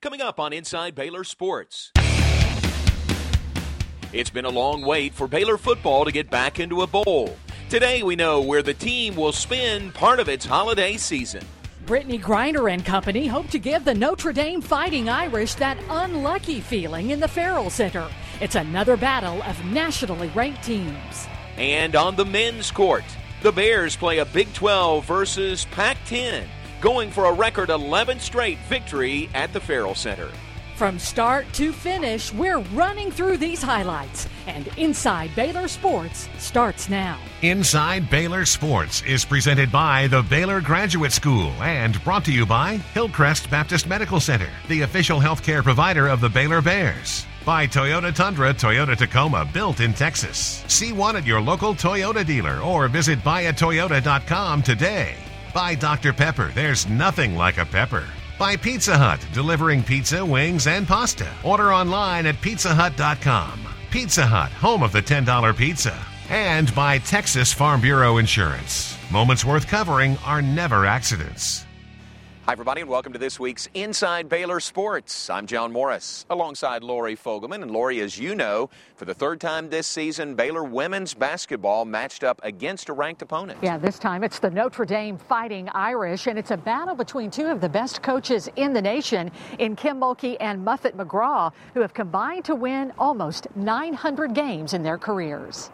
Coming up on Inside Baylor Sports. It's been a long wait for Baylor football to get back into a bowl. Today we know where the team will spend part of its holiday season. Brittney Griner and company hope to give the Notre Dame Fighting Irish that unlucky feeling in the Ferrell Center. It's another battle of nationally ranked teams. And on the men's court, the Bears play a Big 12 versus Pac 10, going for a record 11 straight victory at the Ferrell Center. From start to finish, we're running through these highlights, and Inside Baylor Sports starts now. Inside Baylor Sports is presented by the Baylor Graduate School and brought to you by Hillcrest Baptist Medical Center, the official healthcare provider of the Baylor Bears. By Toyota Tundra, Toyota Tacoma, built in Texas. See one at your local Toyota dealer or visit buyatoyota.com today. By Dr. Pepper, there's nothing like a pepper by Pizza Hut, delivering pizza, wings, and pasta. Order online at pizzahut.com. Pizza Hut, home of the $10 pizza. And by Texas Farm Bureau Insurance. Moments worth covering are never accidents. Hi, everybody, and welcome to this week's Inside Baylor Sports. I'm John Morris, alongside Lori Fogelman. And Lori, as you know, for the third time this season, Baylor women's basketball matched up against a ranked opponent. Yeah, this time it's the Notre Dame Fighting Irish, and it's a battle between two of the best coaches in the nation, in Kim Mulkey and Muffet McGraw, who have combined to win almost 900 games in their careers.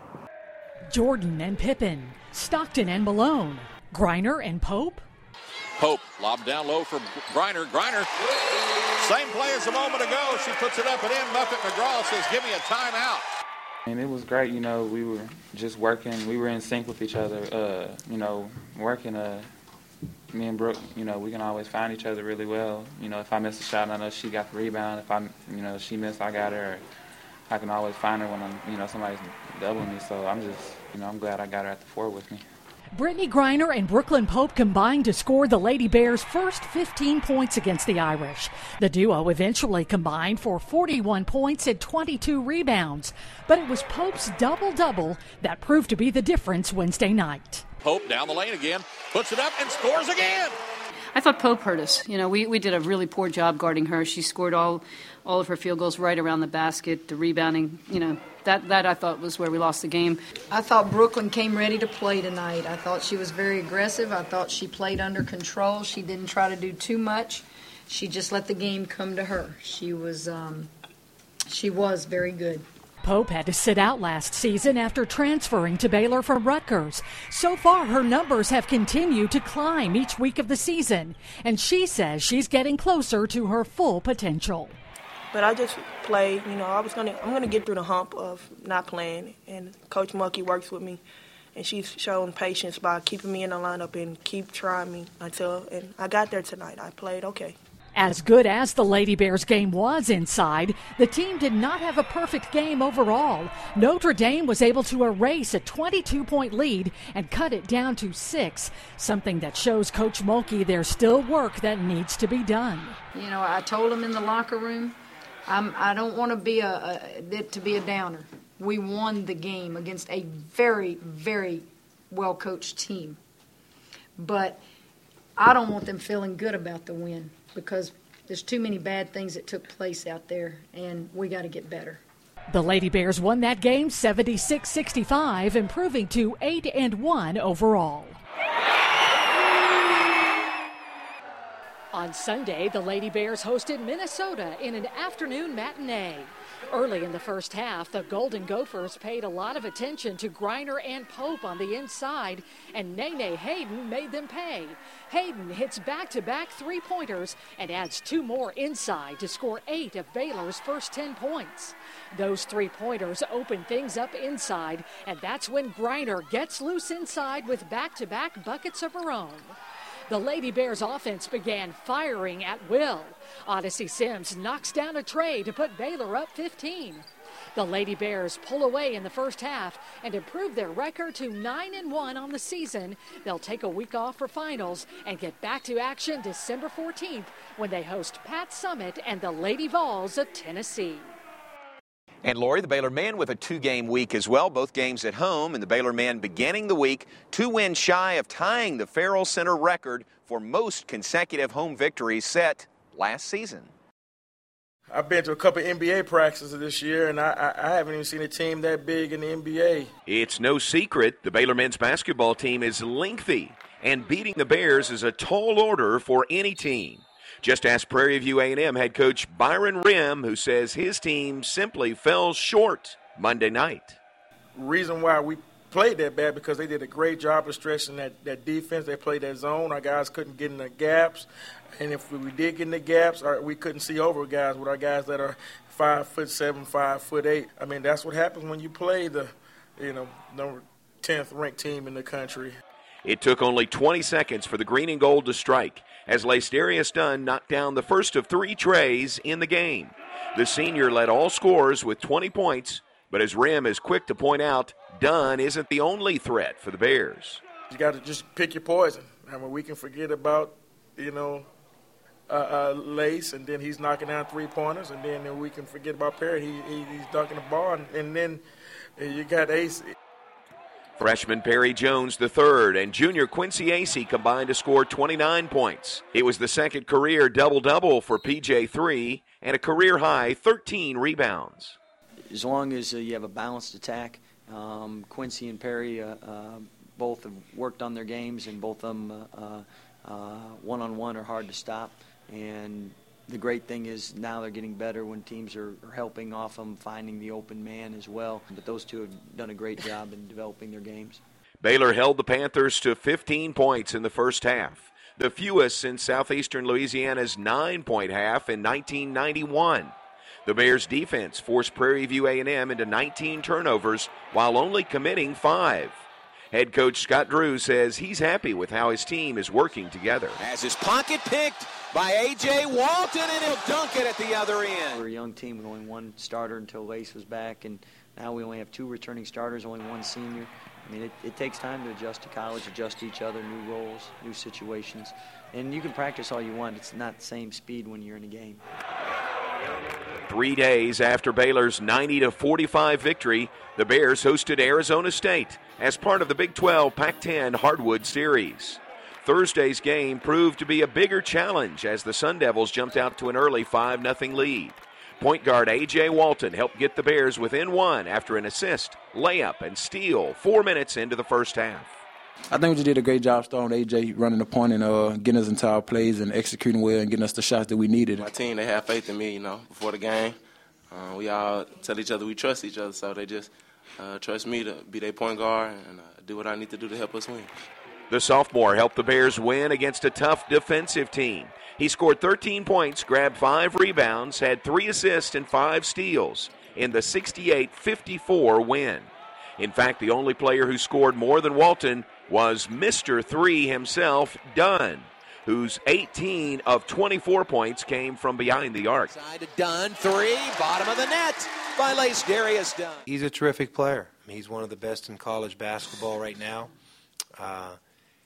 Jordan and Pippen, Stockton and Malone, Griner and Pope. Pope lobbed down low for Griner. Griner, same play as a moment ago. She puts it up and in. Muffet McGraw says, "Give me a timeout." And it was great. You know, we were just working. We were in sync with each other. Uh, you know, working. Uh, me and Brooke, you know, we can always find each other really well. You know, if I miss a shot, I know she got the rebound. If I, you know, she missed, I got her. I can always find her when I'm, you know, somebody's doubling me. So I'm just, you know, I'm glad I got her at the four with me. Brittney Griner and Brooklyn Pope combined to score the Lady Bears' first 15 points against the Irish. The duo eventually combined for 41 points and 22 rebounds, but it was Pope's double double that proved to be the difference Wednesday night. Pope down the lane again, puts it up and scores again. I thought Pope hurt us. You know, we, we did a really poor job guarding her. She scored all all of her field goals right around the basket. The rebounding, you know, that that I thought was where we lost the game. I thought Brooklyn came ready to play tonight. I thought she was very aggressive. I thought she played under control. She didn't try to do too much. She just let the game come to her. She was um, she was very good. Pope had to sit out last season after transferring to Baylor from Rutgers. So far, her numbers have continued to climb each week of the season, and she says she's getting closer to her full potential. But I just play, you know, I was gonna I'm gonna get through the hump of not playing and Coach Mulkey works with me and she's shown patience by keeping me in the lineup and keep trying me until and I got there tonight. I played okay. As good as the Lady Bears game was inside, the team did not have a perfect game overall. Notre Dame was able to erase a 22 point lead and cut it down to six, something that shows Coach Mulkey there's still work that needs to be done. You know, I told him in the locker room, I'm, I don't want to be a, a to be a downer. We won the game against a very, very well coached team, but I don't want them feeling good about the win because there's too many bad things that took place out there, and we got to get better. The Lady Bears won that game 76 65, improving to 8 and 1 overall. On Sunday, the Lady Bears hosted Minnesota in an afternoon matinee. Early in the first half, the Golden Gophers paid a lot of attention to Griner and Pope on the inside, and Nae Nae Hayden made them pay. Hayden hits back to back three pointers and adds two more inside to score eight of Baylor's first 10 points. Those three pointers open things up inside, and that's when Griner gets loose inside with back to back buckets of her own. The Lady Bears offense began firing at will. Odyssey Sims knocks down a tray to put Baylor up 15. The Lady Bears pull away in the first half and improve their record to 9 and 1 on the season. They'll take a week off for finals and get back to action December 14th when they host Pat Summitt and the Lady Vols of Tennessee. And Lori, the Baylor men with a two game week as well, both games at home, and the Baylor men beginning the week two wins shy of tying the Ferrell Center record for most consecutive home victories set last season. I've been to a couple NBA practices this year, and I, I, haven't even seen a team that big in the NBA. It's no secret the Baylor men's basketball team is lengthy, and beating the Bears is a tall order for any team. Just ask Prairie View A&M head coach Byron Rimm, who says his team simply fell short Monday night. Reason why we played that bad because they did a great job of stretching that, that defense. They played that zone. Our guys couldn't get in the gaps. And if we did get in the gaps, we couldn't see over guys with our guys that are five foot seven, five foot eight. I mean, that's what happens when you play the, you know, number 10th ranked team in the country. It took only 20 seconds for the green and gold to strike as Lacedarius Dunn knocked down the first of three trays in the game. The senior led all scorers with 20 points, but as Rimm is quick to point out, Dunn isn't the only threat for the Bears. You got to just pick your poison. I mean, we can forget about, you know, uh, uh, Lace, and then he's knocking down three pointers, and then we can forget about Perry. He, he, he's dunking the ball, and, and then you got Ace. Freshman Perry Jones III and junior Quincy Acey combined to score 29 points. It was the second career double double for PJ3 and a career high 13 rebounds. As long as uh, you have a balanced attack, um, Quincy and Perry uh, uh, both have worked on their games, and both of them one on one are hard to stop. And the great thing is now they're getting better when teams are, are, helping off them, finding the open man as well. But those two have done a great job in developing their games. Baylor held the Panthers to 15 points in the first half, the fewest since southeastern Louisiana's nine-point half in 1991. The Bears' defense forced Prairie View A&M into 19 turnovers while only committing five. Head coach Scott Drew says he's happy with how his team is working together. As his pocket picked by A.J. Walton, and he'll dunk it at the other end. We're a young team with only one starter until Lace was back, and now we only have two returning starters, only one senior. I mean, it, it takes time to adjust to college, adjust to each other, new roles, new situations. And you can practice all you want. It's not the same speed when you're in a game. Three days after Baylor's 90 to 45 victory, the Bears hosted Arizona State as part of the Big 12 Pac 10 Hardwood Series. Thursday's game proved to be a bigger challenge as the Sun Devils jumped out to an early 5 0 lead. Point guard A.J. Walton helped get the Bears within one after an assist, layup, and steal four minutes into the first half. I think we just did a great job starting AJ running the point and uh, getting us into our plays and executing well and getting us the shots that we needed. My team, they have faith in me, you know, before the game. Uh, we all tell each other we trust each other, so they just uh, trust me to be their point guard and uh, do what I need to do to help us win. The sophomore helped the Bears win against a tough defensive team. He scored 13 points, grabbed five rebounds, had three assists, and five steals in the 68 54 win. In fact, the only player who scored more than Walton was Mr. Three himself, Dunn, whose 18 of 24 points came from behind the arc. Side to Dunn, three, bottom of the net by Lacedarius Dunn. He's a terrific player. he's one of the best in college basketball right now. Uh,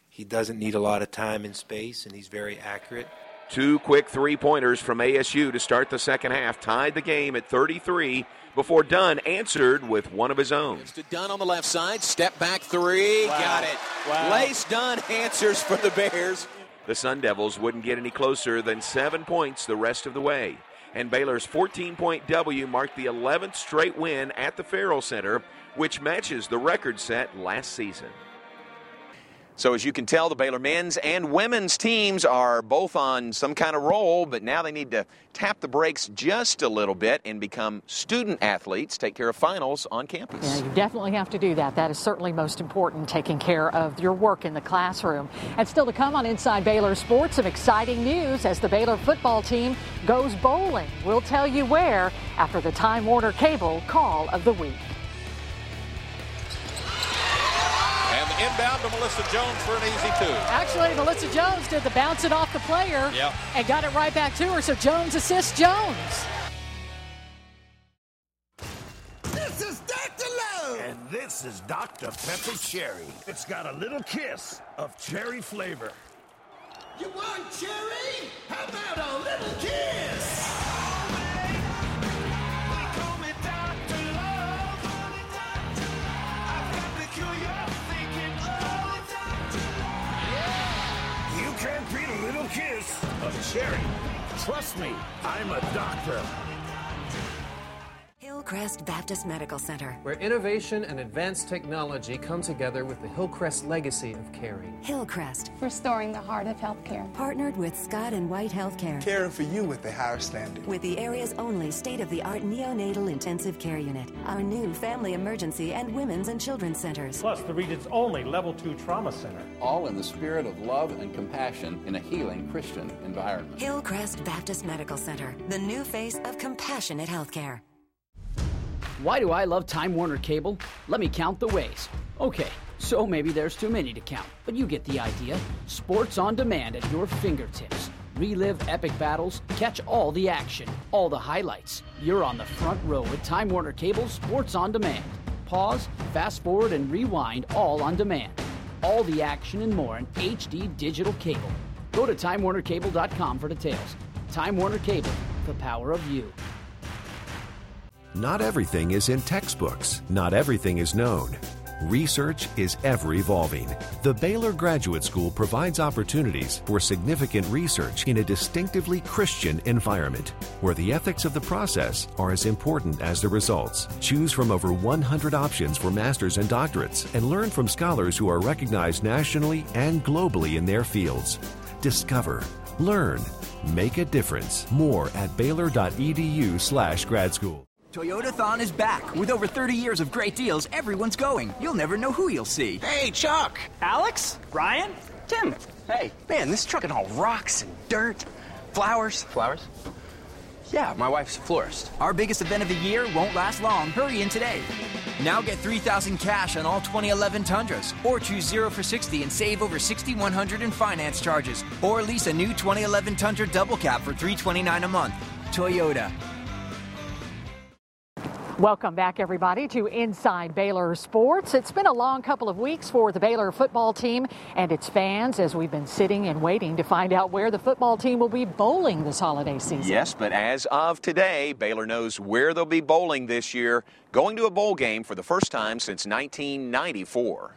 he doesn't need a lot of time and space, and he's very accurate. Two quick three pointers from ASU to start the second half tied the game at 33 before Dunn answered with one of his own. It's to Dunn on the left side, step back three, wow. got it. Wow. Lace Dunn answers for the Bears. The Sun Devils wouldn't get any closer than seven points the rest of the way. And Baylor's 14 point W marked the 11th straight win at the Ferrell Center, which matches the record set last season. So, as you can tell, the Baylor men's and women's teams are both on some kind of roll, but now they need to tap the brakes just a little bit and become student athletes, take care of finals on campus. Yeah, you definitely have to do that. That is certainly most important, taking care of your work in the classroom. And still to come on Inside Baylor Sports, some exciting news as the Baylor football team goes bowling. We'll tell you where after the Time Warner Cable Call of the Week. Inbound to Melissa Jones for an easy two. Actually, Melissa Jones did the bounce it off the player yep. and got it right back to her. So Jones assists Jones. This is Dr. Love. And this is Dr. Pepper Cherry. It's got a little kiss of cherry flavor. You want cherry? How about a little kiss? Kiss of cherry. Trust Trust me, I'm a doctor. Hillcrest Baptist Medical Center. Where innovation and advanced technology come together with the Hillcrest legacy of caring. Hillcrest. Restoring the heart of healthcare. Partnered with Scott and White Healthcare. Caring for you with the higher standard. With the area's only state of the art neonatal intensive care unit. Our new family emergency and women's and children's centers. Plus the region's only level two trauma center. All in the spirit of love and compassion in a healing Christian environment. Hillcrest Baptist Medical Center. The new face of compassionate healthcare. Why do I love Time Warner Cable? Let me count the ways. Okay, so maybe there's too many to count, but you get the idea. Sports on demand at your fingertips. Relive epic battles, catch all the action, all the highlights. You're on the front row with Time Warner Cable Sports on Demand. Pause, fast forward, and rewind all on demand. All the action and more in HD digital cable. Go to TimeWarnerCable.com for details. Time Warner Cable, the power of you. Not everything is in textbooks. Not everything is known. Research is ever evolving. The Baylor Graduate School provides opportunities for significant research in a distinctively Christian environment where the ethics of the process are as important as the results. Choose from over 100 options for masters and doctorates and learn from scholars who are recognized nationally and globally in their fields. Discover, learn, make a difference. More at baylor.edu/grad school. Toyotathon is back. With over 30 years of great deals, everyone's going. You'll never know who you'll see. Hey, Chuck! Alex? Ryan? Tim! Hey, man, this truck is all rocks and dirt. Flowers. Flowers? Yeah, my wife's a florist. Our biggest event of the year won't last long. Hurry in today. Now get 3000 cash on all 2011 Tundras. Or choose 0 for 60 and save over 6100 in finance charges. Or lease a new 2011 Tundra double cab for 329 a month. Toyota. Welcome back, everybody, to Inside Baylor Sports. It's been a long couple of weeks for the Baylor football team and its fans as we've been sitting and waiting to find out where the football team will be bowling this holiday season. Yes, but as of today, Baylor knows where they'll be bowling this year, going to a bowl game for the first time since 1994.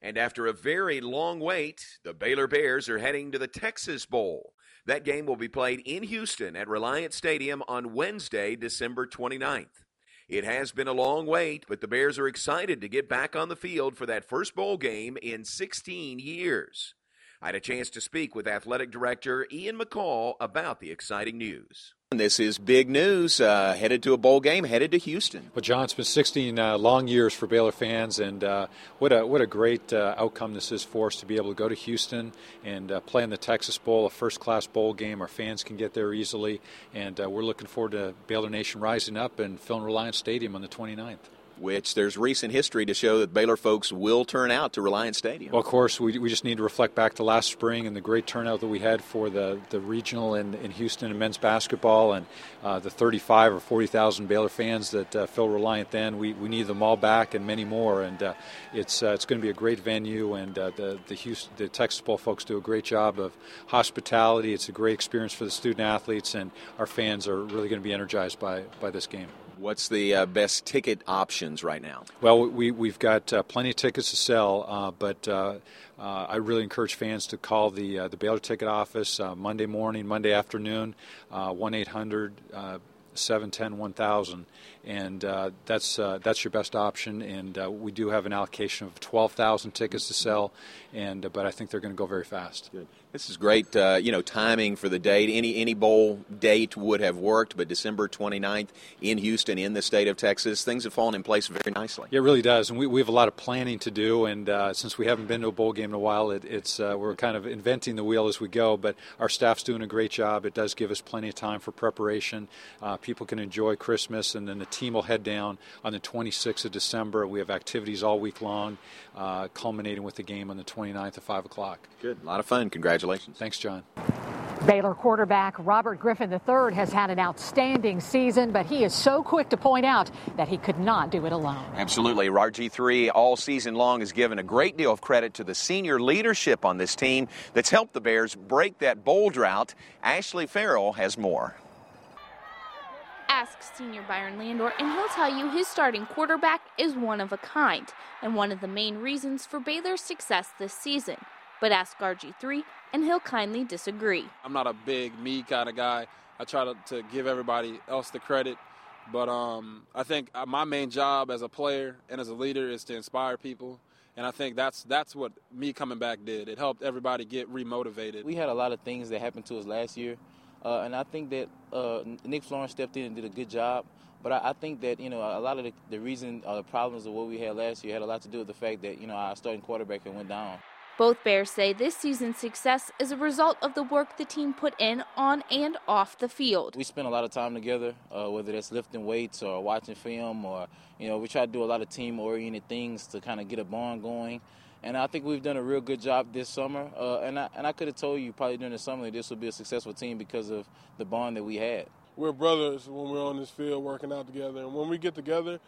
And after a very long wait, the Baylor Bears are heading to the Texas Bowl. That game will be played in Houston at Reliant Stadium on Wednesday, December 29th. It has been a long wait, but the Bears are excited to get back on the field for that first bowl game in 16 years. I had a chance to speak with athletic director Ian McCaw about the exciting news. This is big news. Uh, headed to a bowl game, headed to Houston. Well, John, it's been 16 uh, long years for Baylor fans, and uh, what a what a great uh, outcome this is for us to be able to go to Houston and uh, play in the Texas Bowl, a first-class bowl game. Our fans can get there easily, and uh, we're looking forward to Baylor Nation rising up and filling Reliant Stadium on the 29th which there's recent history to show that Baylor folks will turn out to Reliant Stadium. Well, of course, we, we just need to reflect back to last spring and the great turnout that we had for the, the regional in, in Houston and men's basketball and uh, the 35 or 40,000 Baylor fans that uh, filled Reliant then. We, we need them all back and many more. And uh, it's, uh, it's going to be a great venue, and uh, the, the, Houston, the Texas Bowl folks do a great job of hospitality. It's a great experience for the student athletes, and our fans are really going to be energized by, by this game. What's the uh, best ticket options right now? Well, we, we've got uh, plenty of tickets to sell, uh, but uh, uh, I really encourage fans to call the, uh, the Baylor ticket office Monday morning, Monday afternoon, 1 800 710 1000 and uh, that's uh, that's your best option. And uh, we do have an allocation of 12,000 tickets to sell, and but I think they're going to go very fast. Good. This is great, uh, you know, timing for the date. Any any bowl date would have worked, but December 29th in Houston, in the state of Texas, things have fallen in place very nicely. Yeah, it really does, and we, we have a lot of planning to do. And uh, since we haven't been to a bowl game in a while, it, it's uh, we're kind of inventing the wheel as we go. But our staff's doing a great job. It does give us plenty of time for preparation. people can enjoy Christmas, and then the team will head down on the 26th of December. We have activities all week long, uh, culminating with the game on the 29th at 5 o'clock. Good. A lot of fun. Congratulations. Thanks, John. Baylor quarterback Robert Griffin III has had an outstanding season, but he is so quick to point out that he could not do it alone. Absolutely. RG3 all season long has given a great deal of credit to the senior leadership on this team that's helped the Bears break that bowl drought. Ashley Farrell has more. Ask senior Byron Landor, and he'll tell you his starting quarterback is one of a kind and one of the main reasons for Baylor's success this season. But ask RG3 and he'll kindly disagree. I'm not a big me kind of guy. I try to, to give everybody else the credit. But um, I think uh, my main job as a player and as a leader is to inspire people. And I think that's that's what me coming back did. It helped everybody get remotivated. We had a lot of things that happened to us last year, uh, and I think that uh, Nick Florence stepped in and did a good job. But I, I think that you know a lot of the, the reason uh, the problems of what we had last year had a lot to do with the fact that you know our starting quarterback and went down. Both Bears say this season's success is a result of the work the team put in on and off the field. We spend a lot of time together, uh, whether that's lifting weights or watching film, or you know, we try to do a lot of team-oriented things to kind of get a bond going. And I think we've done a real good job this summer. Uh, and I and I could have told you probably during the summer that this would be a successful team because of the bond that we had. We're brothers when we're on this field working out together, and when we get together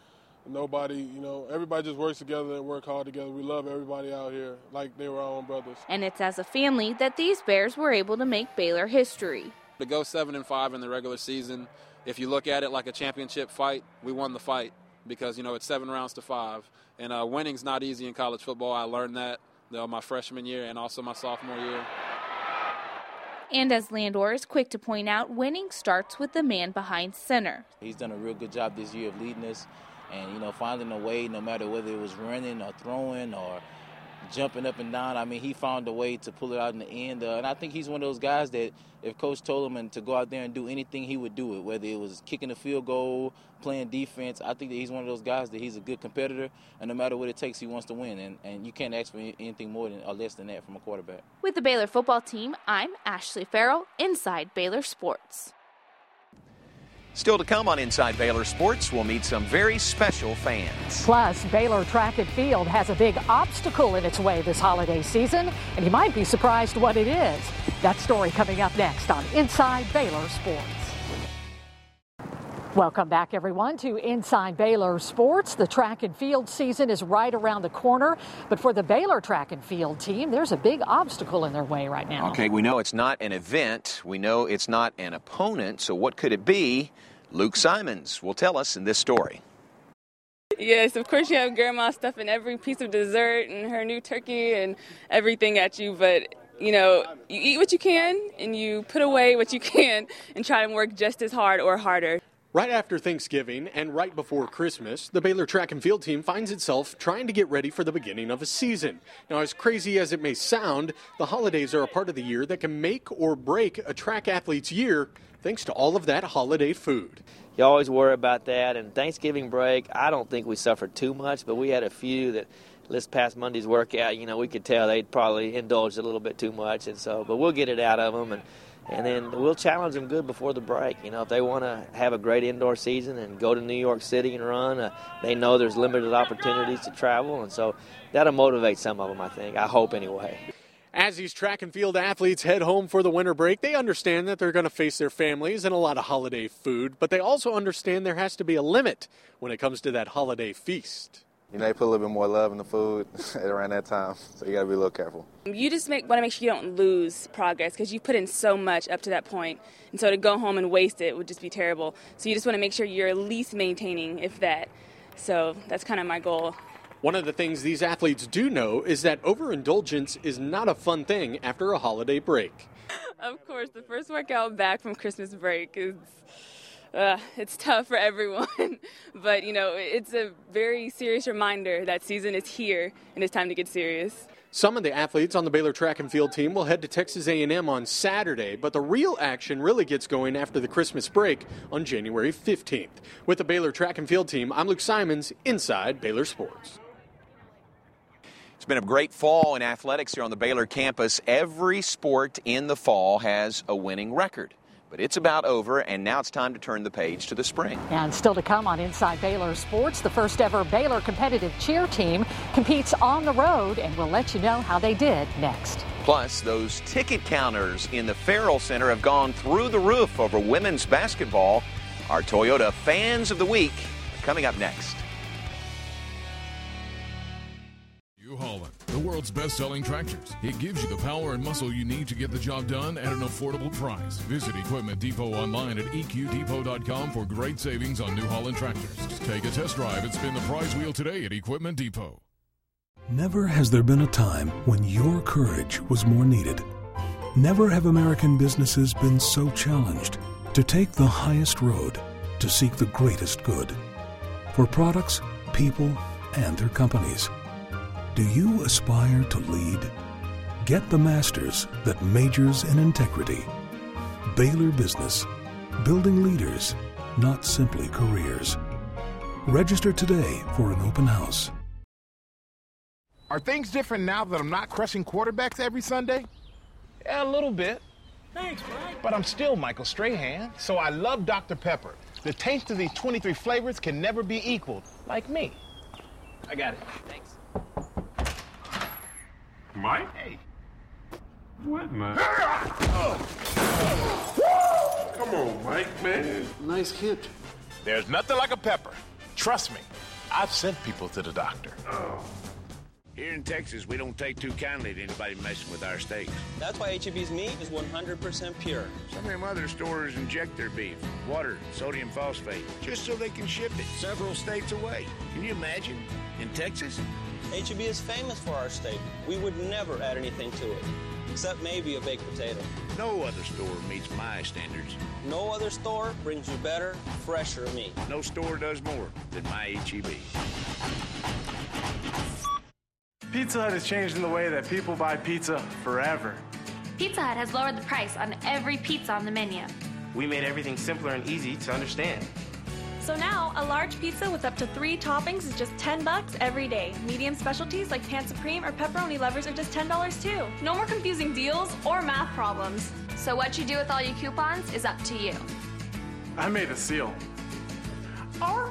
nobody, you know, everybody just works together and work hard together. We love everybody out here like they were our own brothers. And it's as a family that these Bears were able to make Baylor history. To go seven and five in the regular season, if you look at it like a championship fight, we won the fight because you know it's seven rounds to five, and uh, winning's not easy in college football. I learned that you know, my freshman year and also my sophomore year. And as Landor is quick to point out, winning starts with the man behind center. He's done a real good job this year of leading us and you know finding a way no matter whether it was running or throwing or jumping up and down i mean he found a way to pull it out in the end uh, and i think he's one of those guys that if coach told him to go out there and do anything he would do it whether it was kicking a field goal playing defense. I think that he's one of those guys that he's a good competitor and no matter what it takes he wants to win and, and you can't ask for anything more than or less than that from a quarterback. With the baylor football team i'm ashley farrell inside baylor sports Still to come on Inside Baylor Sports, we'll meet some very special fans. Plus, Baylor Track and Field has a big obstacle in its way this holiday season, and you might be surprised what it is. That story coming up next on Inside Baylor Sports. Welcome back, everyone, to Inside Baylor Sports. The track and field season is right around the corner, but for the Baylor track and field team, there's a big obstacle in their way right now. Okay, we know it's not an event, we know it's not an opponent, so what could it be? Luke Simons will tell us in this story. Yes, of course you have grandma stuffing every piece of dessert and her new turkey and everything at you, but you know, you eat what you can and you put away what you can and try and work just as hard or harder. Right after Thanksgiving and right before Christmas, the Baylor track and field team finds itself trying to get ready for the beginning of a season. Now, as crazy as it may sound, the holidays are a part of the year that can make or break a track athlete's year thanks to all of that holiday food. You always worry about that, and Thanksgiving break, I don't think we suffered too much, but we had a few that this past Monday's workout, you know, we could tell they'd probably indulged a little bit too much, and so, but we'll get it out of them. and and then we'll challenge them good before the break. You know, if they want to have a great indoor season and go to New York City and run, uh, they know there's limited opportunities to travel, and so that'll motivate some of them. I think. I hope anyway. As these track and field athletes head home for the winter break, they understand that they're going to face their families and a lot of holiday food, but they also understand there has to be a limit when it comes to that holiday feast you know, they put a little bit more love in the food around that time, so you got to be a little careful. You just make, want to make sure you don't lose progress because you put in so much up to that point, and so to go home and waste it would just be terrible. So you just want to make sure you're at least maintaining, if that. So that's kind of my goal. One of the things these athletes do know is that overindulgence is not a fun thing after a holiday break. Of course, the first workout back from Christmas break is uh, it's tough for everyone. but, you know, it's a very serious reminder that season is here and it's time to get serious. Some of the athletes on the Baylor track and field team will head to Texas A&M on Saturday, but the real action really gets going after the Christmas break on January 15th. With the Baylor track and field team, I'm Luke Simons, inside Baylor Sports. It's been a great fall in athletics here on the Baylor campus. Every sport in the fall has a winning record. But it's about over, and now it's time to turn the page to the spring. And still to come on Inside Baylor Sports, the first ever Baylor competitive cheer team competes on the road, and we'll let you know how they did next. Plus, those ticket counters in the Ferrell Center have gone through the roof over women's basketball. Our Toyota Fans of the Week coming up next. World's best selling tractors. It gives you the power and muscle you need to get the job done at an affordable price. Visit Equipment Depot online at eqdepot.com for great savings on New Holland tractors. Take a test drive and spin the prize wheel today at Equipment Depot. Never has there been a time when your courage was more needed. Never have American businesses been so challenged to take the highest road to seek the greatest good for products, people, and their companies. Do you aspire to lead? Get the masters that majors in integrity. Baylor Business, building leaders, not simply careers. Register today for an open house. Are things different now that I'm not crushing quarterbacks every Sunday? Yeah, a little bit. Thanks, Mike. But I'm still Michael Strahan, so I love Dr. Pepper. The taste of these 23 flavors can never be equaled, like me. I got it. Thanks. Mike? Hey. What, man? Oh. Come on, Mike, man. Nice hit. There's nothing like a pepper. Trust me, I've sent people to the doctor. Oh. Here in Texas, we don't take too kindly to anybody messing with our steaks. That's why HEB's meat is 100% pure. Some of them other stores inject their beef, water, sodium phosphate, just so they can ship it several states away. Can you imagine? In Texas? HEB is famous for our steak. We would never add anything to it, except maybe a baked potato. No other store meets my standards. No other store brings you better, fresher meat. No store does more than my HEB. Pizza Hut is changing the way that people buy pizza forever. Pizza Hut has lowered the price on every pizza on the menu. We made everything simpler and easy to understand. So now, a large pizza with up to three toppings is just 10 bucks every day. Medium specialties like Pan Supreme or pepperoni lovers are just $10 too. No more confusing deals or math problems. So what you do with all your coupons is up to you. I made a seal. Arr,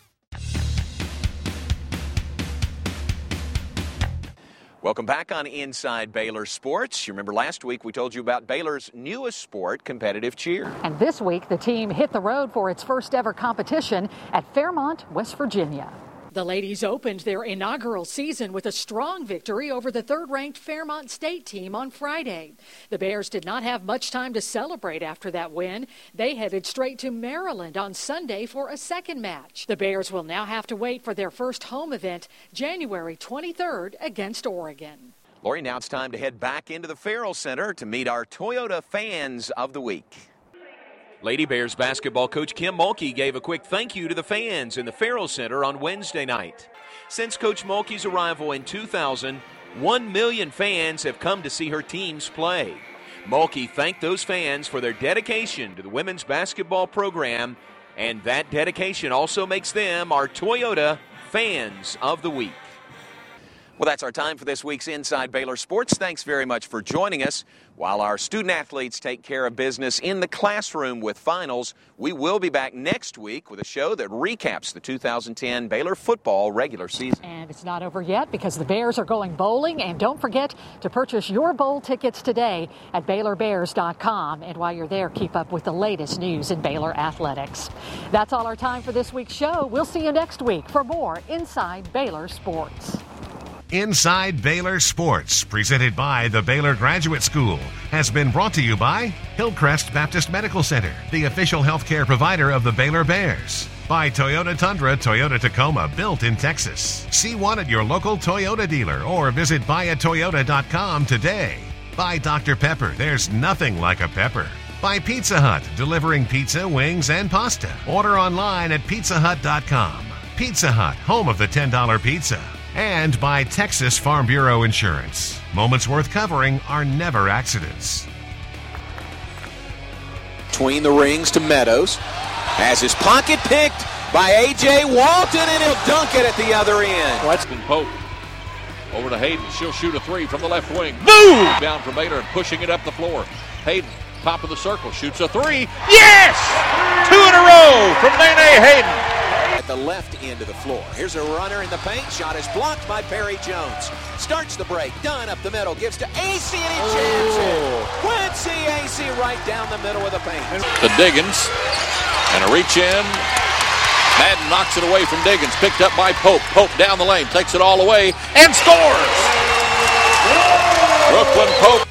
Welcome back on Inside Baylor Sports. You remember last week we told you about Baylor's newest sport, competitive cheer. And this week, the team hit the road for its first ever competition at Fairmont, West Virginia. The ladies opened their inaugural season with a strong victory over the third ranked Fairmont State team on Friday. The Bears did not have much time to celebrate after that win. They headed straight to Maryland on Sunday for a second match. The Bears will now have to wait for their first home event January 23rd against Oregon. Lori, now it's time to head back into the Ferrell Center to meet our Toyota fans of the week. Lady Bears basketball coach Kim Mulkey gave a quick thank you to the fans in the Ferrell Center on Wednesday night. Since Coach Mulkey's arrival in 2000, 1 million fans have come to see her teams play. Mulkey thanked those fans for their dedication to the women's basketball program, and that dedication also makes them our Toyota fans of the week. Well, that's our time for this week's Inside Baylor Sports. Thanks very much for joining us. While our student athletes take care of business in the classroom with finals, we will be back next week with a show that recaps the 2010 Baylor football regular season. And it's not over yet because the Bears are going bowling. And don't forget to purchase your bowl tickets today at BaylorBears.com. And while you're there, keep up with the latest news in Baylor athletics. That's all our time for this week's show. We'll see you next week for more Inside Baylor Sports. Inside Baylor Sports, presented by the Baylor Graduate School, has been brought to you by Hillcrest Baptist Medical Center, the official healthcare provider of the Baylor Bears. By Toyota Tundra, Toyota Tacoma, built in Texas. See one at your local Toyota dealer or visit buyatoyota.com today. By Dr. Pepper, there's nothing like a pepper. By Pizza Hut, delivering pizza, wings, and pasta. Order online at pizzahut.com. Pizza Hut, home of the $10 pizza and by Texas Farm Bureau Insurance. Moments worth covering are never accidents. Between the rings to Meadows. Has his pocket picked by A.J. Walton, and he'll dunk it at the other end. Weston Pope over to Hayden. She'll shoot a three from the left wing. Boom! Down from Baylor and pushing it up the floor. Hayden, top of the circle, shoots a three. Yes! Two in a row from Nae Nae Hayden. The left end of the floor. Here's a runner in the paint. Shot is blocked by Perry Jones. Starts the break. Dunn up the middle. Gives to Acey and he jams it. Oh. Quincy Acey right down the middle of the paint. The Diggins. And a reach in. Madden knocks it away from Diggins. Picked up by Pope. Pope down the lane. Takes it all away and scores. Oh. Brooklyn Pope